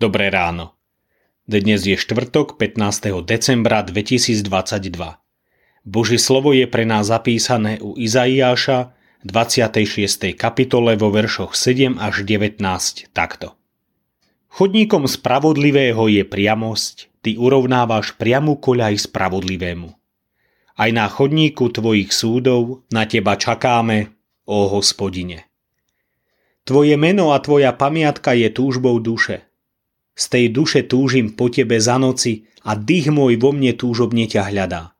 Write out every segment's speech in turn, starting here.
Dobré ráno. Dnes je štvrtok 15. decembra 2022. Božie slovo je pre nás zapísané u Izaiáša 26. kapitole vo veršoch 7 až 19 takto. Chodníkom spravodlivého je priamosť, ty urovnávaš priamu koľaj spravodlivému. Aj na chodníku tvojich súdov na teba čakáme, ó hospodine. Tvoje meno a tvoja pamiatka je túžbou duše. Z tej duše túžim po tebe za noci a dých môj vo mne túžobne ťa hľadá.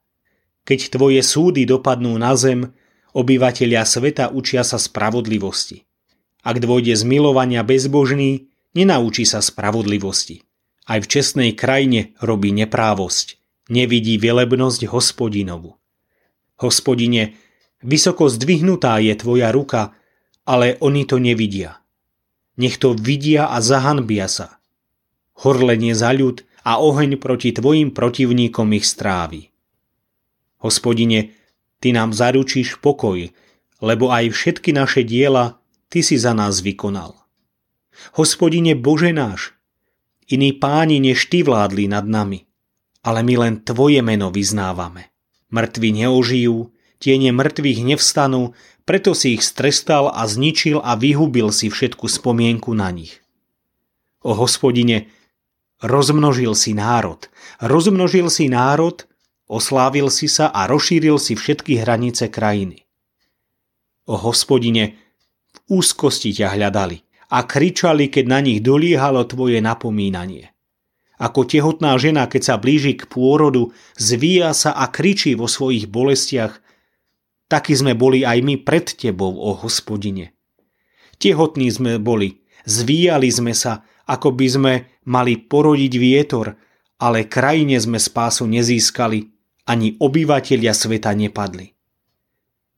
Keď tvoje súdy dopadnú na zem, obyvatelia sveta učia sa spravodlivosti. Ak dôjde z milovania bezbožný, nenaučí sa spravodlivosti. Aj v čestnej krajine robí neprávosť, nevidí velebnosť hospodinovu. Hospodine, vysoko zdvihnutá je tvoja ruka, ale oni to nevidia. Nech to vidia a zahanbia sa. Horlenie za ľud a oheň proti tvojim protivníkom ich strávi. Hospodine, ty nám zaručíš pokoj, lebo aj všetky naše diela ty si za nás vykonal. Hospodine Bože náš, iní páni než ty vládli nad nami, ale my len tvoje meno vyznávame. Mŕtvi neožijú, tiene mŕtvych nevstanú, preto si ich strestal a zničil a vyhubil si všetku spomienku na nich. O hospodine, rozmnožil si národ, rozmnožil si národ, oslávil si sa a rozšíril si všetky hranice krajiny. O hospodine, v úzkosti ťa hľadali, a kričali, keď na nich doliehalo tvoje napomínanie. Ako tehotná žena, keď sa blíži k pôrodu, zvíja sa a kričí vo svojich bolestiach, takí sme boli aj my pred tebou, o hospodine. Tehotní sme boli, zvíjali sme sa, ako by sme mali porodiť vietor, ale krajine sme spásu nezískali, ani obyvatelia sveta nepadli.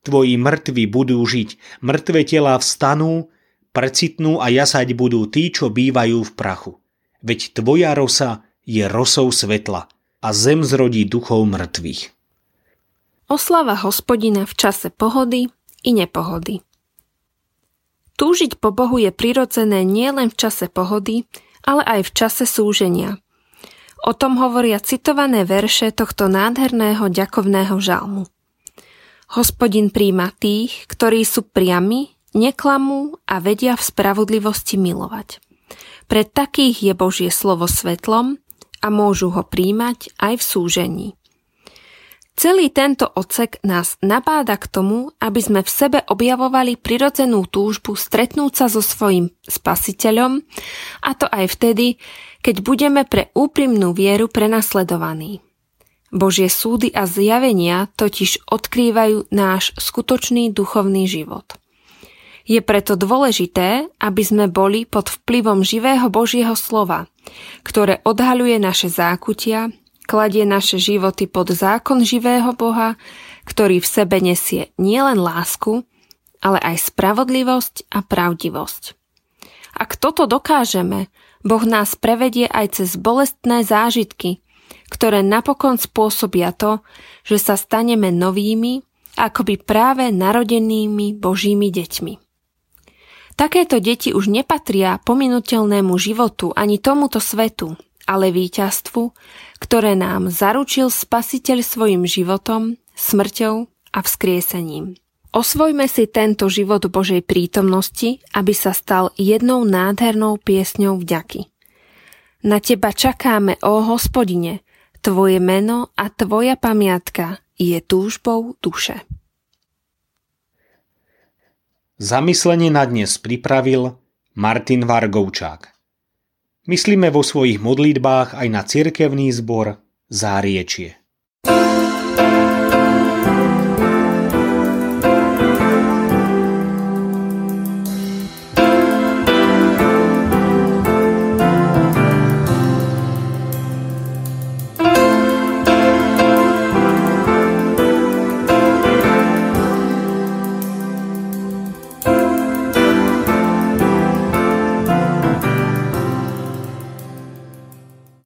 Tvoji mŕtvi budú žiť, mŕtve telá vstanú precitnú a jasať budú tí, čo bývajú v prachu. Veď tvoja rosa je rosou svetla a zem zrodí duchov mŕtvych. Oslava hospodina v čase pohody i nepohody. Túžiť po Bohu je prirodzené nielen v čase pohody, ale aj v čase súženia. O tom hovoria citované verše tohto nádherného ďakovného žalmu. Hospodin príjma tých, ktorí sú priami neklamú a vedia v spravodlivosti milovať. Pre takých je Božie slovo svetlom a môžu ho príjmať aj v súžení. Celý tento odsek nás nabáda k tomu, aby sme v sebe objavovali prirodzenú túžbu stretnúť sa so svojim spasiteľom, a to aj vtedy, keď budeme pre úprimnú vieru prenasledovaní. Božie súdy a zjavenia totiž odkrývajú náš skutočný duchovný život. Je preto dôležité, aby sme boli pod vplyvom živého Božieho slova, ktoré odhaľuje naše zákutia, kladie naše životy pod zákon živého Boha, ktorý v sebe nesie nielen lásku, ale aj spravodlivosť a pravdivosť. Ak toto dokážeme, Boh nás prevedie aj cez bolestné zážitky, ktoré napokon spôsobia to, že sa staneme novými, akoby práve narodenými Božími deťmi. Takéto deti už nepatria pominutelnému životu ani tomuto svetu, ale víťazstvu, ktoré nám zaručil Spasiteľ svojim životom, smrťou a vzkriesením. Osvojme si tento život Božej prítomnosti, aby sa stal jednou nádhernou piesňou vďaky. Na teba čakáme, ó hospodine, tvoje meno a tvoja pamiatka je túžbou duše. Zamyslenie na dnes pripravil Martin Vargovčák. Myslíme vo svojich modlitbách aj na cirkevný zbor Záriečie. thank